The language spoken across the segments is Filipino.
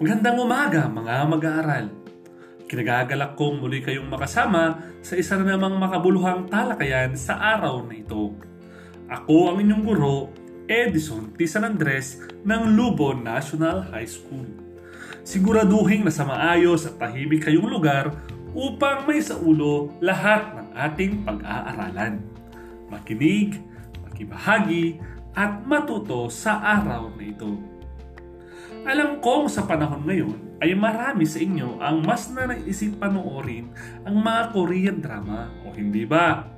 Magandang umaga mga mag-aaral. Kinagagalak kong muli kayong makasama sa isa na namang makabuluhang talakayan sa araw na ito. Ako ang inyong guro, Edison T. San Andres ng Lubon National High School. Siguraduhin na sa maayos at tahimik kayong lugar upang may sa ulo lahat ng ating pag-aaralan. Makinig, makibahagi, at matuto sa araw na ito. Alam kong sa panahon ngayon ay marami sa inyo ang mas na naisip panoorin ang mga Korean drama o hindi ba?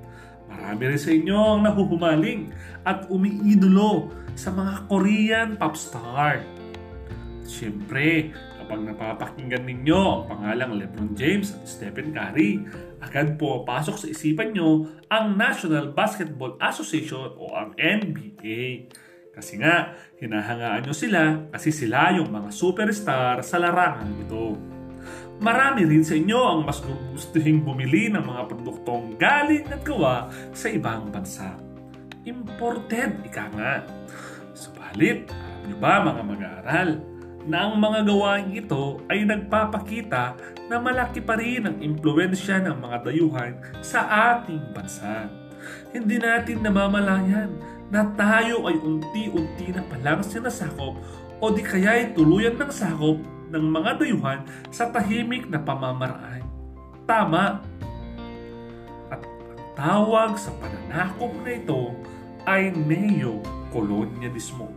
Marami rin sa inyo ang nahuhumaling at umiidolo sa mga Korean pop star. Siyempre, kapag napapakinggan ninyo ang pangalang Lebron James at Stephen Curry, agad po pasok sa isipan nyo ang National Basketball Association o ang NBA. Kasi nga, hinahangaan nyo sila kasi sila yung mga superstar sa larangan ito. Marami rin sa inyo ang mas gustuhin bumili ng mga produktong galing at gawa sa ibang bansa. Imported, ika nga. Subalit, alam nyo ba mga mag-aaral, na ang mga gawain ito ay nagpapakita na malaki pa rin ang impluensya ng mga dayuhan sa ating bansa. Hindi natin namamalayan na tayo ay unti-unti na palang sinasakop o di kaya ay tuluyan ng sakop ng mga dayuhan sa tahimik na pamamaraan. Tama. At ang tawag sa pananakop na ito ay neo-colonialismo.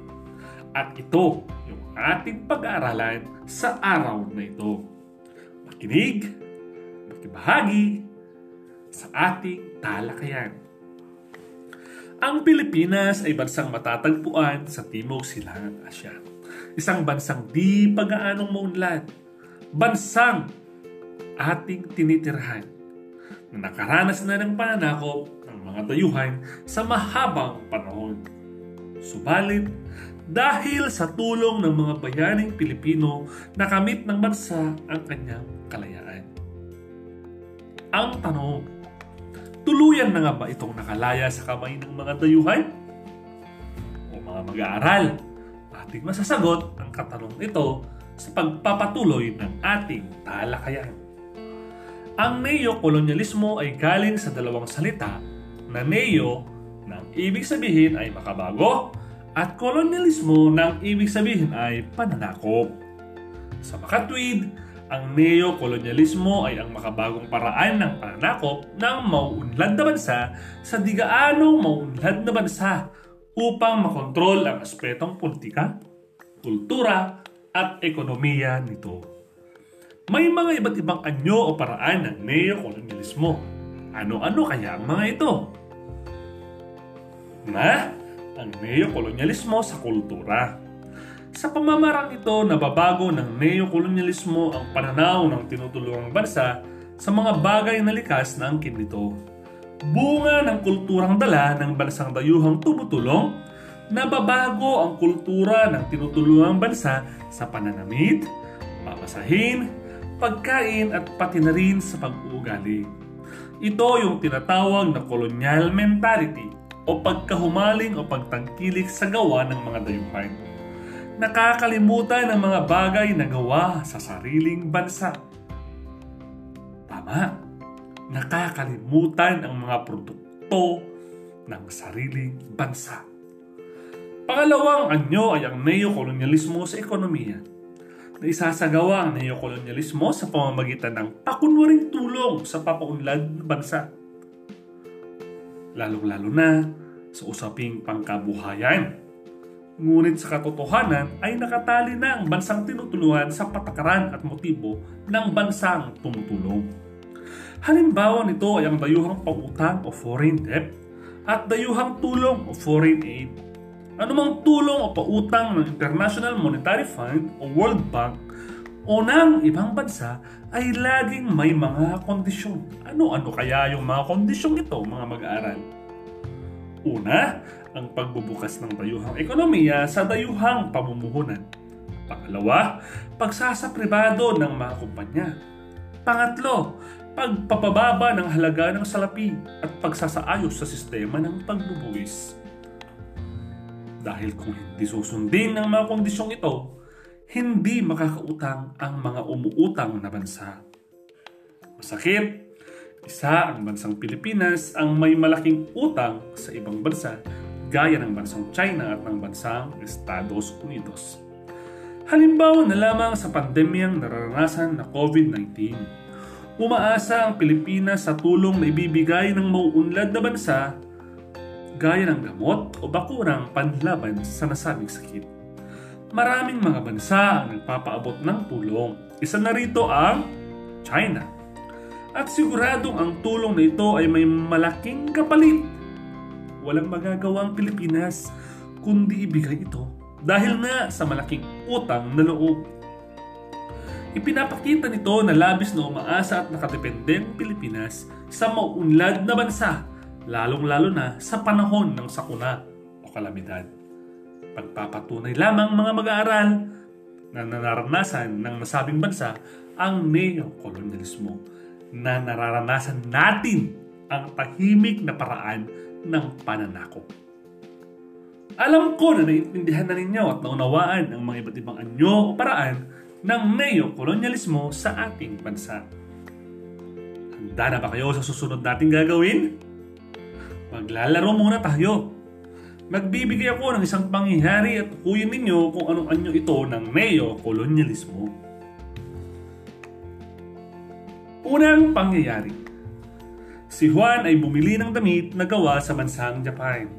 At ito yung ating pag-aaralan sa araw na ito. Makinig, makibahagi sa ating talakayan. Ang Pilipinas ay bansang matatagpuan sa Timog Silangang Asya. Isang bansang di pag-aanong maunlad. Bansang ating tinitirhan na nakaranas na ng pananakop ng mga dayuhan sa mahabang panahon. Subalit, dahil sa tulong ng mga bayaning Pilipino, nakamit ng bansa ang kanyang kalayaan. Ang tanong, Tuluyan na nga ba itong nakalaya sa kamay ng mga dayuhan? O mga mag-aaral? Ating masasagot ang katanong ito sa pagpapatuloy ng ating talakayan. Ang neo-kolonyalismo ay galing sa dalawang salita na neo nang ibig sabihin ay makabago at kolonyalismo nang ibig sabihin ay pananakop. Sa makatwid, ang neo-kolonyalismo ay ang makabagong paraan ng pananakop ng mauunlad na bansa sa digaanong mauunlad na bansa upang makontrol ang aspetong politika, kultura, at ekonomiya nito. May mga iba't ibang anyo o paraan ng neo-kolonyalismo. Ano-ano kaya ang mga ito? Na, ang neo-kolonyalismo sa kultura sa pamamarang ito, nababago ng neo-kolonyalismo ang pananaw ng tinutulungang bansa sa mga bagay na likas na angkin nito. Bunga ng kulturang dala ng bansang dayuhang tumutulong, nababago ang kultura ng tinutulungang bansa sa pananamit, mamasahin, pagkain at pati na rin sa pag-uugali. Ito yung tinatawag na colonial mentality o pagkahumaling o pagtangkilik sa gawa ng mga dayuhan nakakalimutan ang mga bagay na gawa sa sariling bansa. Tama, nakakalimutan ang mga produkto ng sariling bansa. Pangalawang anyo ay ang neokolonyalismo sa ekonomiya na isasagawa ang neokolonyalismo sa pamamagitan ng pakunwaring tulong sa papaunlad ng bansa. Lalong-lalo na sa usaping pangkabuhayan Ngunit sa katotohanan ay nakatali na ang bansang tinutulungan sa patakaran at motibo ng bansang tumutulong. Halimbawa nito ay ang dayuhang pangutang o foreign debt at dayuhang tulong o foreign aid. Anumang tulong o pautang ng International Monetary Fund o World Bank o ng ibang bansa ay laging may mga kondisyon. Ano-ano kaya yung mga kondisyong ito mga mag-aaral? Una, ang pagbubukas ng dayuhang ekonomiya sa dayuhang pamumuhunan. Pangalawa, pagsasa pribado ng mga kumpanya. Pangatlo, pagpapababa ng halaga ng salapi at pagsasaayos sa sistema ng pagbubuwis. Dahil kung hindi susundin ng mga kondisyong ito, hindi makakautang ang mga umuutang na bansa. Masakit, isa ang bansang Pilipinas ang may malaking utang sa ibang bansa gaya ng bansang China at ng bansang Estados Unidos. Halimbawa na lamang sa pandemyang nararanasan na COVID-19. Umaasa ang Pilipinas sa tulong na ibibigay ng mauunlad na bansa gaya ng gamot o bakurang panlaban sa nasabing sakit. Maraming mga bansa ang nagpapaabot ng tulong. Isa na rito ang China. At siguradong ang tulong na ito ay may malaking kapalit. Walang magagawa ang Pilipinas kundi ibigay ito dahil nga sa malaking utang na loob. Ipinapakita nito na labis na umaasa at nakadepende ang Pilipinas sa mauunlad na bansa, lalong-lalo na sa panahon ng sakuna o kalamidad. Pagpapatunay lamang mga mag-aaral na nararanasan ng nasabing bansa ang neo-kolonyalismo na nararanasan natin ang tahimik na paraan ng pananakop. Alam ko na naiintindihan na ninyo at naunawaan ang mga iba't ibang anyo o paraan ng neo-kolonyalismo sa ating bansa. Handa na ba kayo sa susunod nating gagawin? Maglalaro muna tayo Magbibigay ako ng isang pangyayari at huyin ninyo kung anong anyo ito ng neo-kolonyalismo. Unang pangyayari. Si Juan ay bumili ng damit na gawa sa bansang Japan.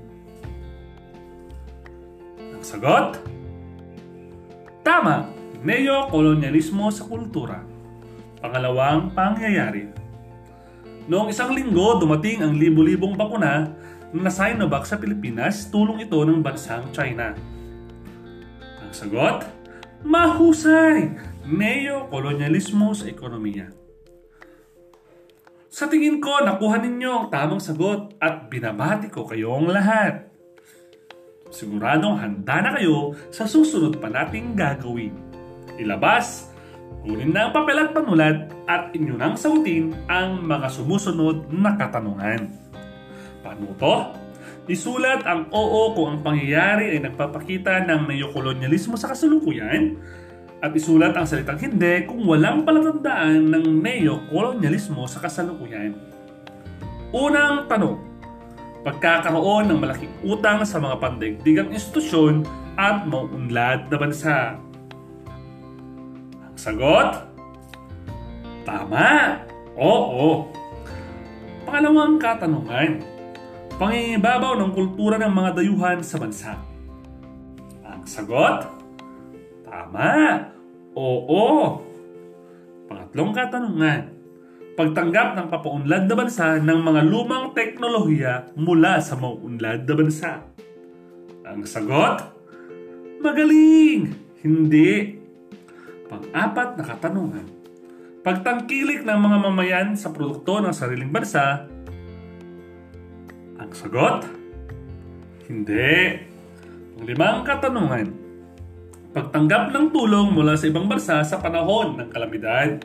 Ang sagot? Tama! Neo-kolonyalismo sa kultura. Pangalawang pangyayari. Noong isang linggo, dumating ang libu-libong bakuna na Sinovac sa Pilipinas, tulong ito ng bansang China. Ang sagot? Mahusay! Neo-kolonyalismo sa ekonomiya. Sa tingin ko, nakuha ninyo ang tamang sagot at binabati ko kayong lahat. Siguradong handa na kayo sa susunod pa nating gagawin. Ilabas, kunin na ang papel at panulat at inyo nang sautin ang mga sumusunod na katanungan. Paano to? Isulat ang oo kung ang pangyayari ay nagpapakita ng neokolonyalismo sa kasalukuyan at isulat ang salitang hindi kung walang palatandaan ng neokolonyalismo sa kasalukuyan. Unang tanong, pagkakaroon ng malaking utang sa mga pandaigdigang institusyon at mauunlad na bansa. Ang sagot? Tama! Oo! Pangalawang katanungan, pangingibabaw ng kultura ng mga dayuhan sa bansa? Ang sagot? Tama! Oo! Pangatlong katanungan, pagtanggap ng papaunlad na bansa ng mga lumang teknolohiya mula sa mauunlad na bansa. Ang sagot? Magaling! Hindi! Pang-apat na katanungan, pagtangkilik ng mga mamayan sa produkto ng sariling bansa ang sagot? Hindi. Ang limang katanungan. Pagtanggap ng tulong mula sa ibang bansa sa panahon ng kalamidad.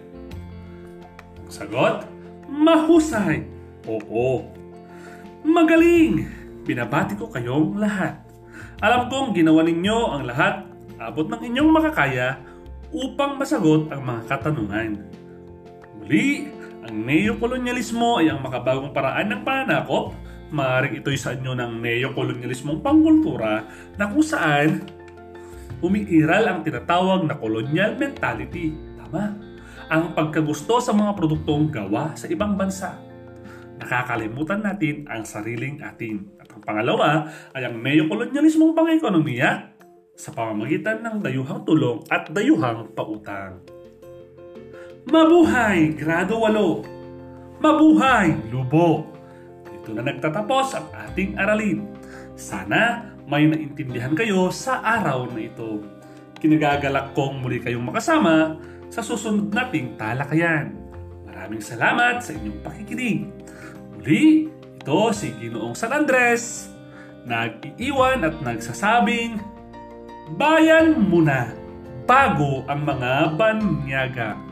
Sagot? Mahusay. Oo. Magaling. Binabati ko kayong lahat. Alam kong ginawa ninyo ang lahat abot ng inyong makakaya upang masagot ang mga katanungan. Muli, ang neokolonyalismo ay ang makabagong paraan ng panakop Maaaring ito'y sa inyo ng neo-kolonyalismong pangkultura na kung saan umiiral ang tinatawag na colonial mentality. Tama. Ang pagkagusto sa mga produktong gawa sa ibang bansa. Nakakalimutan natin ang sariling atin. At ang pangalawa ay ang neo-kolonyalismong pang-ekonomiya sa pamamagitan ng dayuhang tulong at dayuhang pautang. Mabuhay! Grado 8! Mabuhay! Lubo! Ito na nagtatapos ang ating aralin. Sana may naintindihan kayo sa araw na ito. Kinagagalak kong muli kayong makasama sa susunod nating talakayan. Maraming salamat sa inyong pakikinig. Muli, ito si Ginoong San Andres, nag-iiwan at nagsasabing, Bayan muna bago ang mga banyaga.